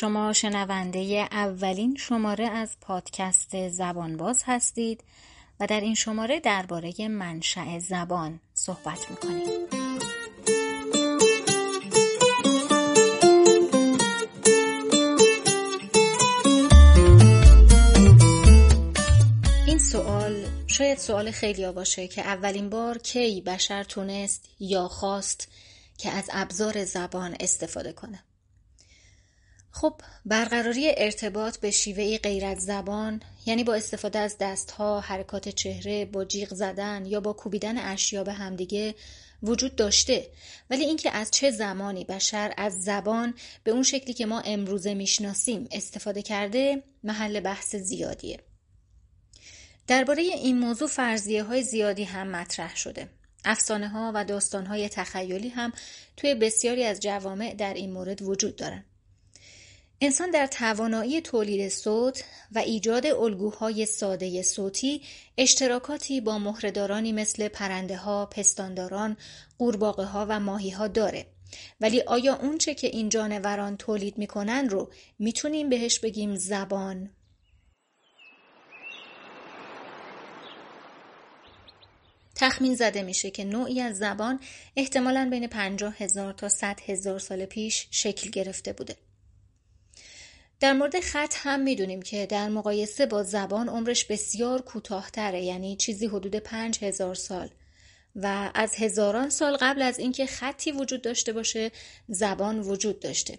شما شنونده اولین شماره از پادکست زبان باز هستید و در این شماره درباره منشأ زبان صحبت می‌کنیم. این سوال شاید سوال خیلی باشه که اولین بار کی بشر تونست یا خواست که از ابزار زبان استفاده کنه. خب برقراری ارتباط به شیوه غیر زبان یعنی با استفاده از دستها، حرکات چهره، با جیغ زدن یا با کوبیدن اشیا به همدیگه وجود داشته. ولی اینکه از چه زمانی بشر از زبان به اون شکلی که ما امروزه می‌شناسیم استفاده کرده محل بحث زیادیه. درباره این موضوع فرضیه های زیادی هم مطرح شده. افسانه ها و داستان های تخیلی هم توی بسیاری از جوامع در این مورد وجود دارن. انسان در توانایی تولید صوت و ایجاد الگوهای ساده صوتی اشتراکاتی با مهرهدارانی مثل پرنده ها، پستانداران، قورباغه ها و ماهی ها داره. ولی آیا اونچه که این جانوران تولید می‌کنن رو می‌تونیم بهش بگیم زبان؟ تخمین زده میشه که نوعی از زبان احتمالاً بین پنجاه هزار تا صد هزار سال پیش شکل گرفته بوده. در مورد خط هم می‌دونیم که در مقایسه با زبان عمرش بسیار کوتاهتره یعنی چیزی حدود پنج هزار سال. و از هزاران سال قبل از اینکه خطی وجود داشته باشه زبان وجود داشته.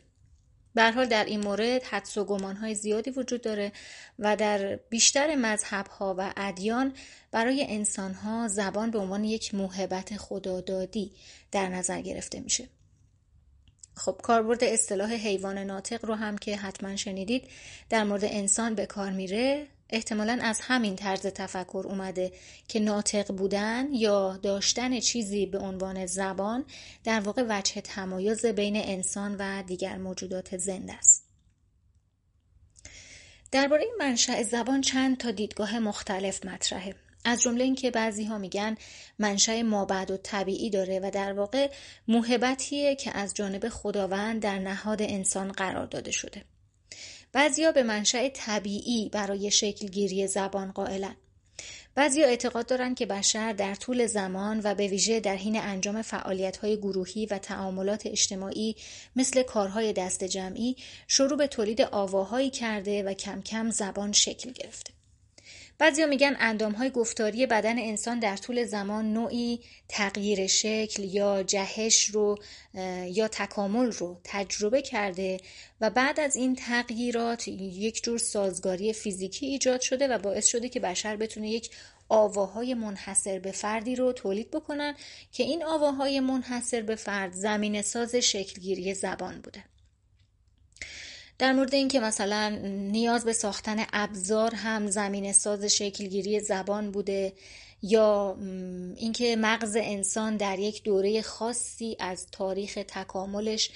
به حال در این مورد حدس و گمانهای زیادی وجود داره و در بیشتر مذهبها و ادیان برای انسانها زبان به عنوان یک موهبت خدادادی در نظر گرفته میشه. خب کاربرد اصطلاح حیوان ناطق رو هم که حتما شنیدید در مورد انسان به کار میره احتمالا از همین طرز تفکر اومده که ناطق بودن یا داشتن چیزی به عنوان زبان در واقع وجه تمایز بین انسان و دیگر موجودات زنده است. درباره منشأ زبان چند تا دیدگاه مختلف مطرحه. از جمله اینکه بعضی ها میگن منشأ مابعد و طبیعی داره و در واقع موهبتیه که از جانب خداوند در نهاد انسان قرار داده شده. بعضیا به منشأ طبیعی برای شکلگیری زبان قائلن. بعضی اعتقاد دارند که بشر در طول زمان و به ویژه در حین انجام های گروهی و تعاملات اجتماعی مثل کارهای دست جمعی شروع به تولید آواهایی کرده و کم کم زبان شکل گرفته. بعضیا میگن اندامهای گفتاری بدن انسان در طول زمان نوعی تغییر شکل یا جهش رو یا تکامل رو تجربه کرده و بعد از این تغییرات یک جور سازگاری فیزیکی ایجاد شده و باعث شده که بشر بتونه یک آواهای منحصر به فردی رو تولید بکنن که این آواهای منحصر به فرد زمین ساز شکلگیری زبان بوده. در مورد اینکه مثلا نیاز به ساختن ابزار هم زمین ساز شکلگیری زبان بوده یا اینکه مغز انسان در یک دوره خاصی از تاریخ تکاملش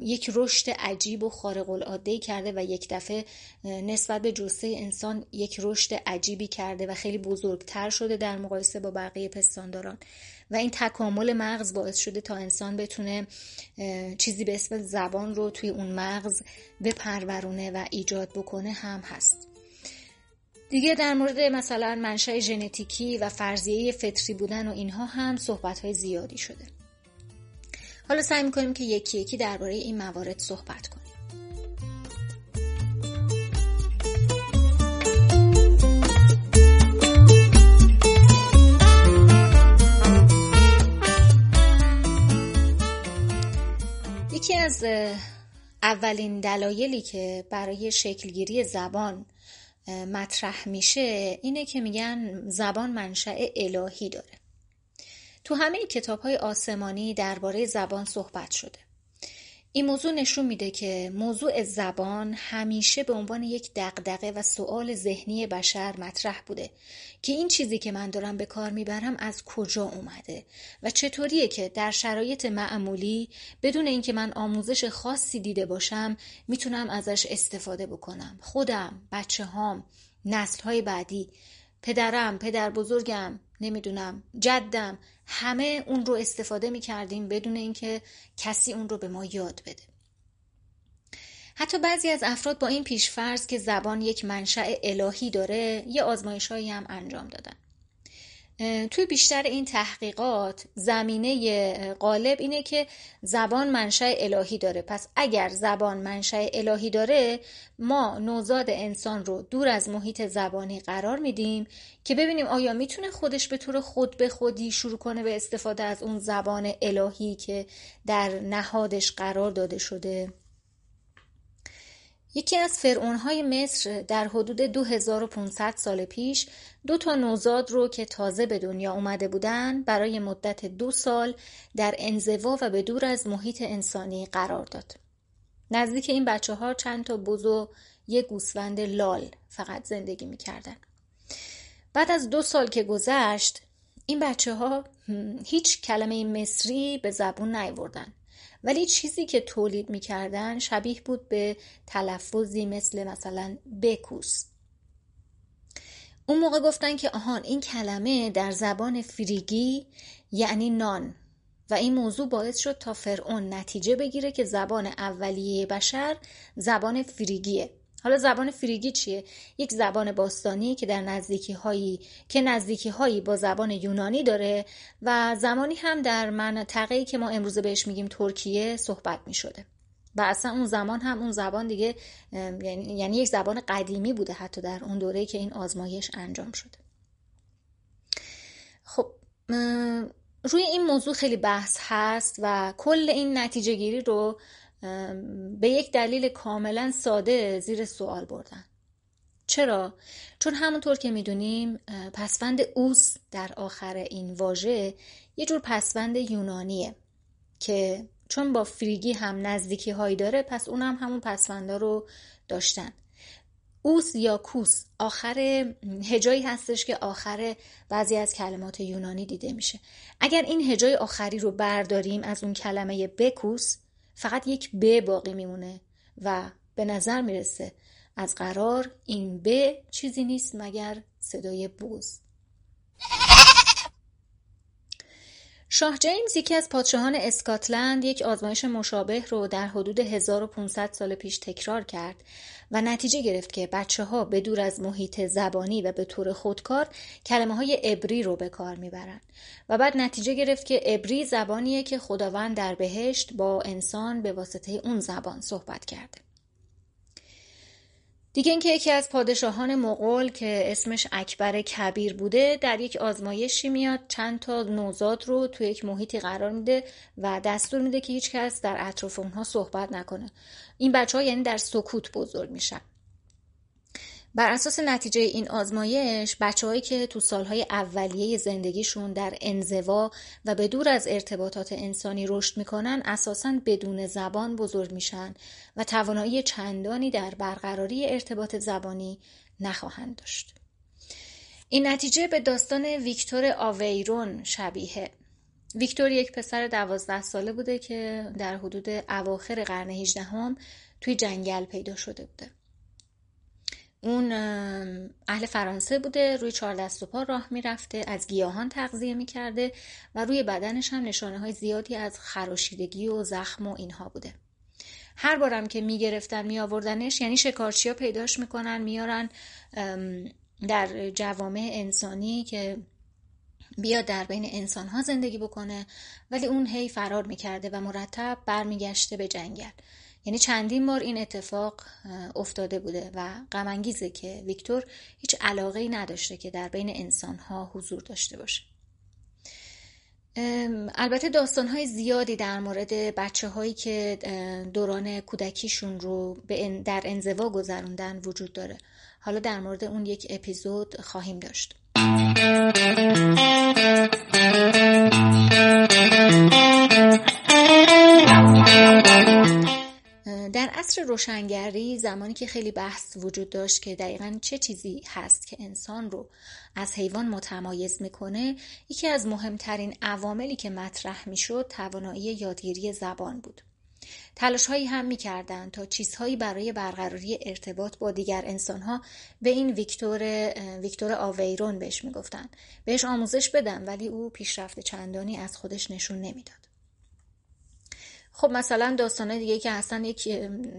یک رشد عجیب و خارق العاده کرده و یک دفعه نسبت به جثه انسان یک رشد عجیبی کرده و خیلی بزرگتر شده در مقایسه با بقیه پستانداران. و این تکامل مغز باعث شده تا انسان بتونه چیزی به اسم زبان رو توی اون مغز بپرورونه و ایجاد بکنه هم هست. دیگه در مورد مثلا منشأ ژنتیکی و فرضیه فطری بودن و اینها هم صحبت های زیادی شده. حالا سعی می‌کنیم که یکی یکی درباره این موارد صحبت کنیم. از اولین دلایلی که برای شکلگیری زبان مطرح میشه اینه که میگن زبان منشأ الهی داره. تو همه کتاب های آسمانی درباره زبان صحبت شده. این موضوع نشون میده که موضوع زبان همیشه به عنوان یک دغدغه و سؤال ذهنی بشر مطرح بوده که این چیزی که من دارم به کار می‌برم از کجا اومده و چطوریه که در شرایط معمولی بدون اینکه من آموزش خاصی دیده باشم می‌تونم ازش استفاده بکنم. خودم بچه هام نسل های بعدی پدرم پدر بزرگم نمی‌دونم جدم همه اون رو استفاده می کردیم بدون اینکه کسی اون رو به ما یاد بده. حتی بعضی از افراد با این پیشفرض که زبان یک منشأ الهی داره یه آزمایشهایی هم انجام دادن. توی بیشتر این تحقیقات زمینه غالب اینه که زبان منشأ الهی داره. پس اگر زبان منشأ الهی داره ما نوزاد انسان رو دور از محیط زبانی قرار میدیم که ببینیم آیا می‌تونه خودش به طور خود به خودی شروع کنه به استفاده از اون زبان الهی که در نهادش قرار داده شده. یکی از فرعونهای مصر در حدود 2500 سال پیش دو تا نوزاد رو که تازه به دنیا اومده بودن برای مدت دو سال در انزوا و به دور از محیط انسانی قرار داد. نزدیک این بچه ها چند تا بز و یک گوسفند لال فقط زندگی می‌کردن. بعد از دو سال که گذشت این بچه ها هیچ کلمه مصری به زبون نیوردن. ولی چیزی که تولید می‌کردن شبیه بود به تلفظی مثل مثلا بکوس. اون موقع گفتن که آهان این کلمه در زبان فریگی یعنی نان و این موضوع باعث شد تا فرعون نتیجه بگیره که زبان اولیه بشر زبان فریگیه. حالا زبان فریگی چیه؟ یک زبان باستانی که در نزدیکی هایی که نزدیکی هایی با زبان یونانی داره و زمانی هم در منطقه‌ای که ما امروزه بهش میگیم ترکیه صحبت می شده و اصلا اون زمان هم اون زبان دیگه یعنی, یعنی یک زبان قدیمی بوده حتی در اون دوره که این آزمایش انجام شده خب روی این موضوع خیلی بحث هست و کل این نتیجه گیری رو به یک دلیل کاملا ساده زیر سوال بردن. چرا؟ چون همونطور که می‌دونیم پسوند اوس در آخر این واژه یه جور پسوند یونانیه که چون با فریگی هم نزدیکی هایی داره پس اونم هم همون پسوندا رو داشتن. اوس یا کوس آخر هجایی هستش که آخر بعضی از کلمات یونانی دیده میشه. اگر این هجای آخری رو برداریم از اون کلمه بکوس فقط یک ب باقی میمونه و به نظر می‌رسه از قرار این ب چیزی نیست مگر صدای بوز. شاه جیمز یکی از پادشاهان اسکاتلند یک آزمایش مشابه رو در حدود 1500 سال پیش تکرار کرد و نتیجه گرفت که بچه ها به دور از محیط زبانی و به طور خودکار کلمه های ابری رو به کار می‌برن و بعد نتیجه گرفت که ابری زبانیه که خداوند در بهشت با انسان به واسطه اون زبان صحبت کرده. دیگه اینکه یکی از پادشاهان مغول که اسمش اکبر کبیر بوده در یک آزمایشی میاد چند تا نوزاد رو توی یک محیطی قرار میده و دستور میده که هیچ کس در اطراف اونها صحبت نکنه. این بچه ها یعنی در سکوت بزرگ میشن. بر اساس نتیجه این آزمایش بچههایی که تو سالهای اولیه زندگیشون در انزوا و به دور از ارتباطات انسانی رشد می‌کنن اساسا بدون زبان بزرگ میشن و توانایی چندانی در برقراری ارتباط زبانی نخواهند داشت. این نتیجه به داستان ویکتور آویرون شبیه ویکتور یک پسر دوازده ساله بوده که در حدود اواخر قرن هیجدهم توی جنگل پیدا شده بوده. اون اهل فرانسه بوده روی چهار دست و پا راه می‌رفته از گیاهان تغذیه می‌کرده و روی بدنش هم نشانه های زیادی از خراشیدگی و زخم و اینها بوده. هر بارم که می‌گرفتن میآوردنش یعنی شکارچیا پیداش می‌کنن میارن در جوامع انسانی که بیا در بین انسان ها زندگی بکنه ولی اون هی فرار می‌کرده و مرتب برمیگشته به جنگل. یعنی چندین بار این اتفاق افتاده بوده و غمانگیزه که ویکتور هیچ علاقه ای نداشته که در بین انسان ها حضور داشته باشه. البته داستان های زیادی در مورد بچه هایی که دوران کودکیشون رو در انزوا گذروندن وجود داره. حالا در مورد اون یک اپیزود خواهیم داشت. در عصر روشنگری زمانی که خیلی بحث وجود داشت که دقیقا چه چیزی هست که انسان رو از حیوان متمایز می‌کنه یکی از مهمترین عواملی که مطرح می‌شد توانایی یادگیری زبان بود. تلاش هایی هم می‌کردند تا چیزهایی برای برقراری ارتباط با دیگر انسان ها به این ویکتور ویکتور آویرون بهش می‌گفتن بهش آموزش بدن ولی او پیشرفت چندانی از خودش نشون نمی‌داد. خب مثلا داستان دیگه که هستن یک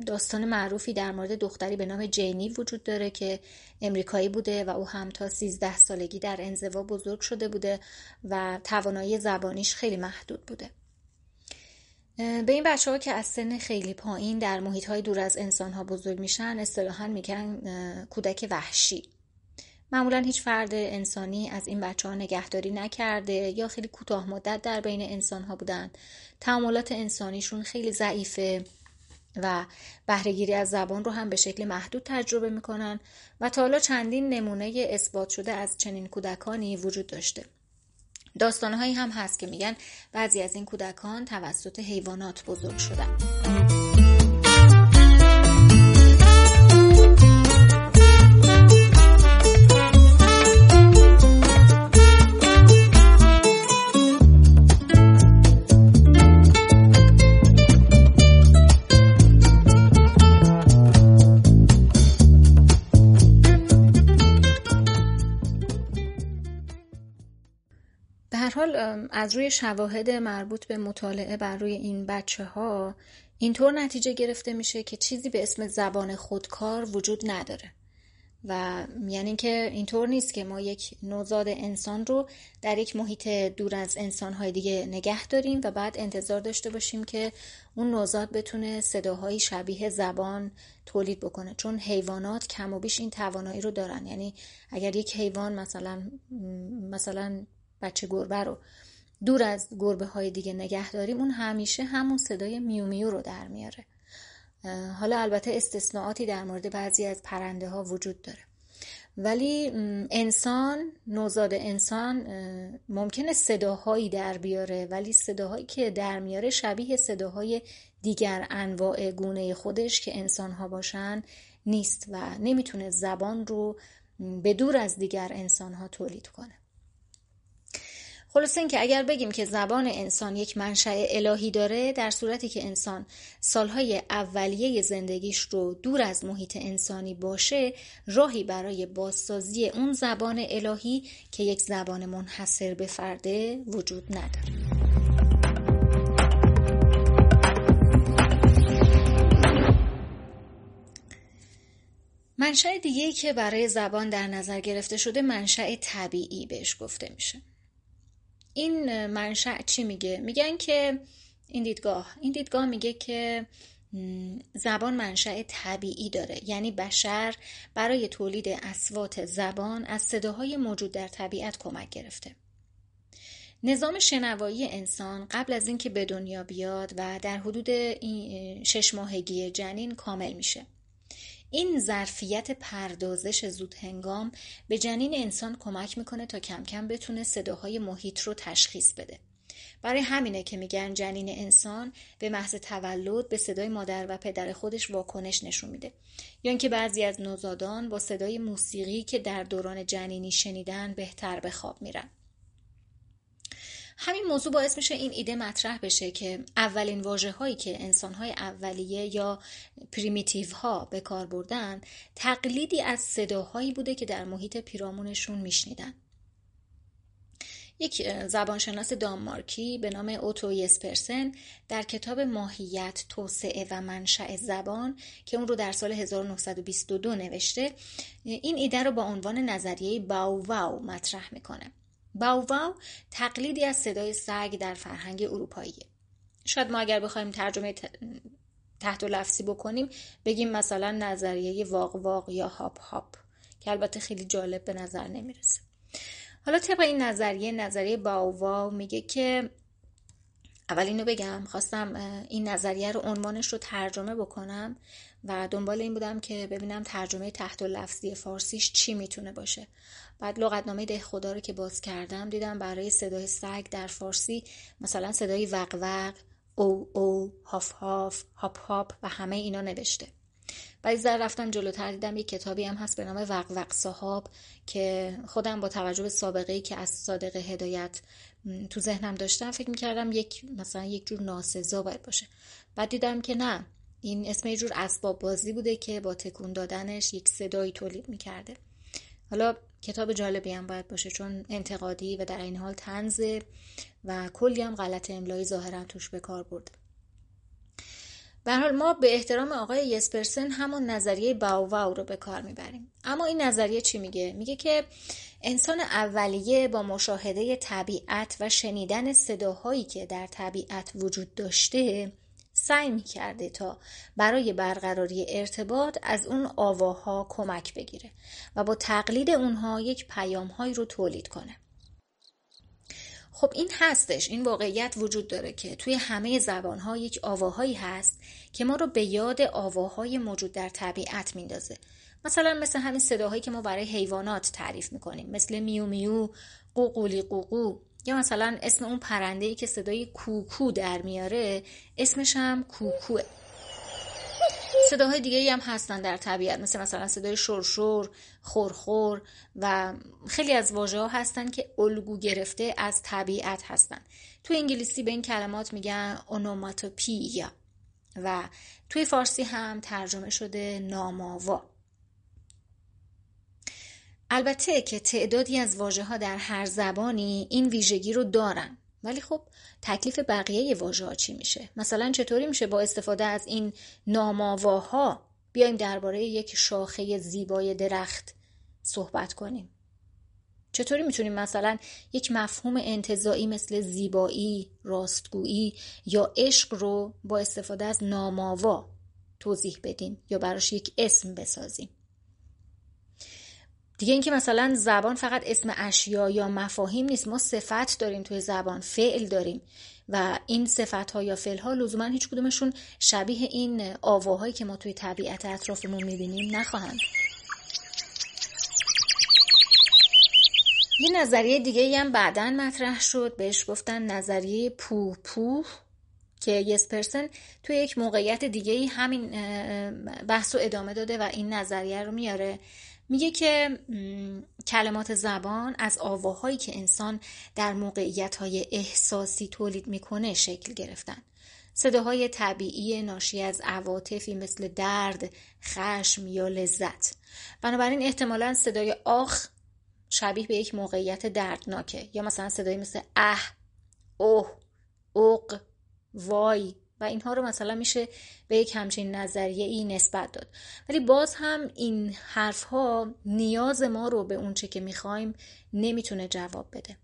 داستان معروفی در مورد دختری به نام جینی وجود داره که امریکایی بوده و او هم تا 13 سالگی در انزوا بزرگ شده بوده و توانایی زبانیش خیلی محدود بوده. به این بچه ها که از سن خیلی پایین در محیط های دور از انسان ها بزرگ میشن اصطلاحا میگن کودک وحشی. معمولا هیچ فرد انسانی از این بچه ها نگهداری نکرده یا خیلی کوتاه مدت در بین انسان ها بودن تعاملات انسانیشون خیلی ضعیفه و بهرهگیری از زبان رو هم به شکل محدود تجربه می‌کنن و تا حالا چندین نمونه اثبات شده از چنین کودکانی وجود داشته. داستانهایی هم هست که میگن بعضی از این کودکان توسط حیوانات بزرگ شدن. حال از روی شواهد مربوط به مطالعه بر روی این بچه ها اینطور نتیجه گرفته میشه که چیزی به اسم زبان خودکار وجود نداره. و یعنی که اینطور نیست که ما یک نوزاد انسان رو در یک محیط دور از انسانهای دیگه نگه داریم و بعد انتظار داشته باشیم که اون نوزاد بتونه صداهای شبیه زبان تولید بکنه. چون حیوانات کم و بیش این توانایی رو دارن. یعنی اگر یک حیوان مثلا مثلا بچه گربه رو. دور از گربه های دیگه نگه داریم اون همیشه همون صدای میو میو رو در میاره. حالا البته استثناءاتی در مورد بعضی از پرنده ها وجود داره. ولی انسان نوزاد انسان ممکنه صداهایی در بیاره ولی صداهایی که در میاره شبیه صداهای دیگر انواع گونه خودش که انسان ها باشن نیست و نمی‌تونه زبان رو به دور از دیگر انسان ها تولید کنه. خلاصه اینکه اگر بگیم که زبان انسان یک منشأ الهی داره در صورتی که انسان سالهای اولیه زندگیش رو دور از محیط انسانی باشه راهی برای بازسازی اون زبان الهی که یک زبان منحصر به فرده وجود نداره. منشأ دیگه که برای زبان در نظر گرفته شده منشأ طبیعی بهش گفته میشه. این منشأ چی میگه؟ میگن که این دیدگاه این دیدگاه میگه که زبان منشأ طبیعی داره. یعنی بشر برای تولید اسوات زبان از صداهای موجود در طبیعت کمک گرفته. نظام شنوایی انسان قبل از اینکه به دنیا بیاد و در حدود شش ماهگی جنین کامل میشه. این ظرفیت پردازش زود هنگام به جنین انسان کمک می‌کنه تا کم کم بتونه صداهای محیط رو تشخیص بده. برای همینه که میگن جنین انسان به محض تولد به صدای مادر و پدر خودش واکنش نشون میده یا اینکه بعضی از نوزادان با صدای موسیقی که در دوران جنینی شنیدن بهتر به خواب میرن همین موضوع باعث میشه این ایده مطرح بشه که اولین واجه هایی که انسان های اولیه یا پریمیتیو ها به کار بردن تقلیدی از صداهایی بوده که در محیط پیرامونشون میشنیدن. یک زبانشناس دانمارکی به نام اوتو یسپرسن در کتاب ماهیت، توسعه و منشأ زبان که اون رو در سال 1922 نوشته این ایده رو با عنوان نظریه باو واو مطرح می‌کنه. باو تقلیدی از صدای سگ در فرهنگ اروپاییه. شاید ما اگر بخوایم ترجمه تحت و لفظی بکنیم بگیم مثلا نظریه واق واق یا هاپ هاپ که البته خیلی جالب به نظر نمی‌رسه. حالا طبق این نظریه نظریه باو میگه که اول اینو بگم خواستم این نظریه رو عنوانش رو ترجمه بکنم. و دنبال این بودم که ببینم ترجمه تحت لفظی فارسیش چی می‌تونه باشه. بعد لغتنامه ده خدا رو که باز کردم دیدم برای صدای سگ در فارسی مثلا صدای وق وق او او هاف هاف هاپ هاپ و همه اینا نوشته. بعد زر رفتم جلوتر دیدم یک کتابی هم هست به نام وق وق صحاب که خودم با توجه به سابقه ای که از صادق هدایت تو ذهنم داشتم فکر می‌کردم یک مثلا یک جور ناسزا باید باشه. بعد دیدم که نه این اسم یه جور اسباب بازی بوده که با تکون دادنش یک صدایی تولید می‌کرده. حالا کتاب جالبی هم باید باشه چون انتقادی و در این حال تنزه و کلی هم غلط املایی ظاهرا توش به کار برده. حال ما به احترام آقای یسپرسن همون نظریه باوواو رو به کار می‌بریم. اما این نظریه چی میگه؟ میگه که انسان اولیه با مشاهده طبیعت و شنیدن صداهایی که در طبیعت وجود داشته سعی می‌کرده تا برای برقراری ارتباط از اون آواها کمک بگیره و با تقلید اونها یک پیامهایی رو تولید کنه. خب این هستش این واقعیت وجود داره که توی همه زبانها یک آواهایی هست که ما رو به یاد آواهای موجود در طبیعت میندازه. مثلا مثل همین صداهایی که ما برای حیوانات تعریف می‌کنیم مثل میو میو قوقولی قوقو. یا مثلا اسم اون پرنده ای که صدای کوکو در میاره اسمش هم کوکوه. صداهای دیگه هم هستن در طبیعت مثل مثلا صدای شرشور، خورخور و خیلی از واژه ها هستن که الگو گرفته از طبیعت هستن. تو انگلیسی به این کلمات میگن اونوماتوپیا و توی فارسی هم ترجمه شده ناماوا. البته که تعدادی از واژه ها در هر زبانی این ویژگی رو دارن. ولی خب تکلیف بقیه واژه ها چی میشه؟ مثلا چطوری میشه با استفاده از این ناماواها بیایم درباره یک شاخه زیبای درخت صحبت کنیم؟ چطوری می‌تونیم مثلا یک مفهوم انتظایی مثل زیبایی، راستگویی یا عشق رو با استفاده از ناماوا توضیح بدیم یا براش یک اسم بسازیم؟ دیگه اینکه مثلا زبان فقط اسم اشیا یا مفاهیم نیست ما صفت داریم توی زبان فعل داریم و این صفت ها یا فعل ها لزوما هیچ کدومشون شبیه این آواهایی که ما توی طبیعت اطرافمون می‌بینیم نخواهند. یه نظریه دیگه هم بعدا مطرح شد بهش گفتن نظریه پوه پوه که یسپرسن توی یک موقعیت دیگه همین بحث رو ادامه داده و این نظریه رو میاره. میگه که کلمات زبان از آواهایی که انسان در موقعیت های احساسی تولید می‌کنه شکل گرفتن. صداهای طبیعی ناشی از عواطفی مثل درد، خشم یا لذت. بنابراین احتمالا صدای آخ شبیه به یک موقعیت دردناکه. یا مثلا صدای مثل اه، اوه، اوق، وای و اینها رو مثلا میشه به یک همچین نظریه ای نسبت داد. ولی باز هم این حرف ها نیاز ما رو به اونچه که می‌خوایم نمی‌تونه جواب بده.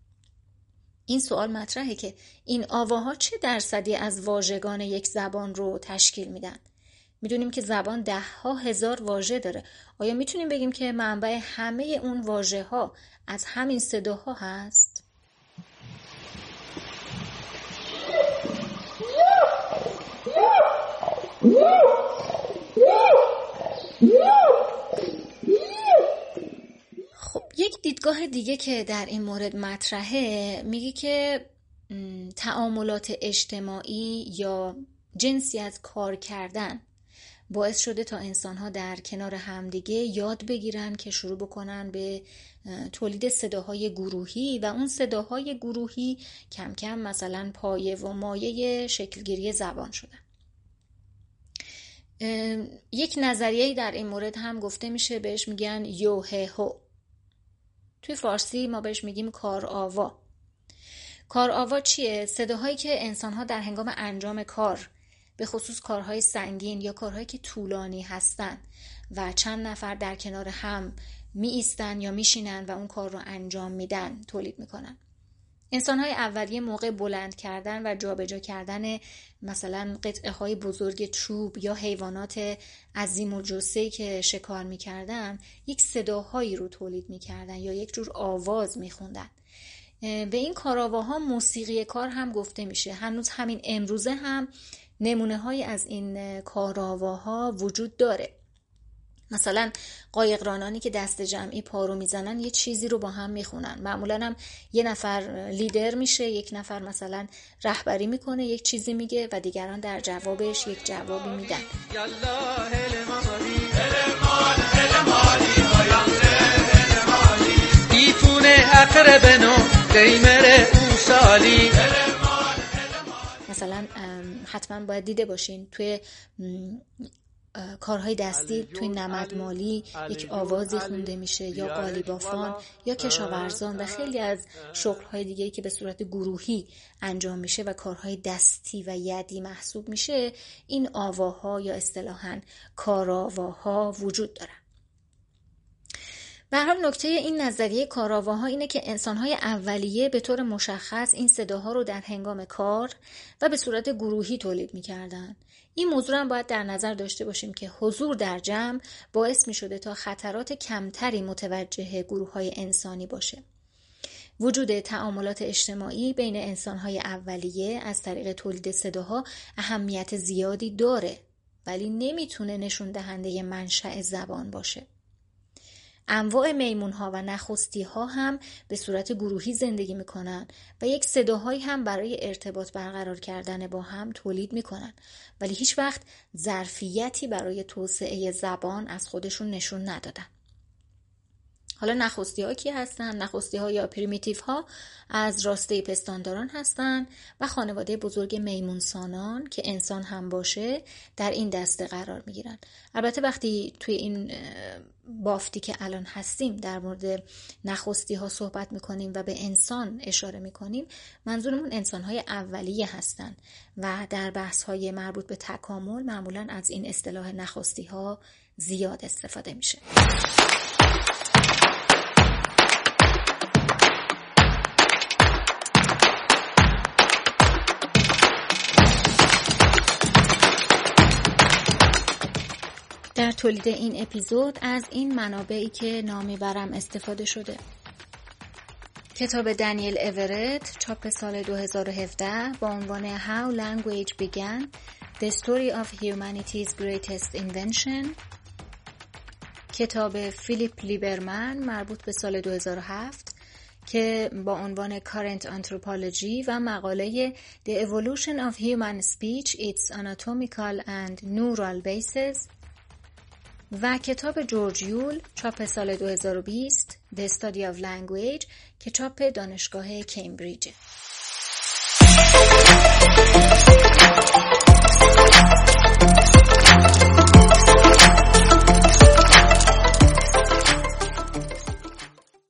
این سوال مطرحه که این آواها چه درصدی از واژگان یک زبان رو تشکیل میدن؟ می‌دونیم که زبان ده ها هزار واژه داره. آیا می‌تونیم بگیم که منبع همه اون واژه ها از همین صداها هست؟ خب یک دیدگاه دیگه که در این مورد مطرحه میگه که تعاملات اجتماعی یا جنسی از کار کردن باعث شده تا انسان ها در کنار همدیگه یاد بگیرن که شروع بکنن به تولید صداهای گروهی و اون صداهای گروهی کم کم مثلا پایه و مایه شکلگیری زبان شدن. یک نظریه در این مورد هم گفته میشه بهش میگن یوه هو توی فارسی ما بهش میگیم کار آوا کار آوا چیه؟ صداهایی که انسانها در هنگام انجام کار به خصوص کارهای سنگین یا کارهایی که طولانی هستن و چند نفر در کنار هم می ایستن یا میشینن و اون کار رو انجام میدن تولید می‌کنن. انسان های اولیه موقع بلند کردن و جابجا کردن مثلا قطعه های بزرگ چوب یا حیوانات عظیم و جسه که شکار می‌کردن یک صداهایی رو تولید می‌کردن یا یک جور آواز میخوندن. به این کاراواها موسیقی کار هم گفته میشه. هنوز همین امروزه هم نمونه های از این کاراواها وجود داره. مثلا قایقرانانی که دست جمعی پارو می‌زنن یه چیزی رو با هم می‌خونن. معمولا هم یه نفر لیدر میشه یک نفر مثلا رهبری می‌کنه یک چیزی میگه و دیگران در جوابش یک جوابی میدن. مثلا حتما باید دیده باشین توی کارهای دستی توی نمدمالی یک آوازی خونده میشه یا قالیبافان یا کشاورزان و خیلی از شغلهای دیگه که به صورت گروهی انجام میشه و کارهای دستی و یدی محسوب میشه این آواها یا اصطلاحا کارآواها وجود دارن. به حال نکته این نظریه کاراواها اینه که انسانهای اولیه به طور مشخص این صداها رو در هنگام کار و به صورت گروهی تولید می‌کردن. این موضوع هم باید در نظر داشته باشیم که حضور در جمع باعث می شده تا خطرات کمتری متوجه گروه های انسانی باشه. وجود تعاملات اجتماعی بین انسانهای اولیه از طریق تولید صداها اهمیت زیادی داره ولی نمی‌تونه نشون دهنده منشأ زبان باشه. انواع میمون ها و نخستی ها هم به صورت گروهی زندگی می‌کنن و یک صداهایی هم برای ارتباط برقرار کردن با هم تولید می‌کنن ولی هیچ وقت ظرفیتی برای توسعه زبان از خودشون نشون ندادن. حالا نخستی ها کی هستن؟ نخستی ها یا پریمیتیف ها از راسته پستانداران هستند و خانواده بزرگ میمونسانان که انسان هم باشه در این دسته قرار می گیرن. البته وقتی توی این بافتی که الان هستیم در مورد نخستی ها صحبت می کنیم و به انسان اشاره می کنیم منظورمون انسان های اولیه هستن و در بحث های مربوط به تکامل معمولا از این اصطلاح نخستی ها زیاد استفاده میشه. در تولید این اپیزود از این منابعی که نامی برم استفاده شده کتاب دنیل اورت چاپ سال 2017 با عنوان How Language Began The Story of Humanity's Greatest Invention کتاب فیلیپ لیبرمن مربوط به سال 2007 که با عنوان Current Anthropology و مقاله The Evolution of Human Speech Its Anatomical and Neural Bases و کتاب جورج یول چاپ سال 2020 The Study of Language که چاپ دانشگاه کمبریج.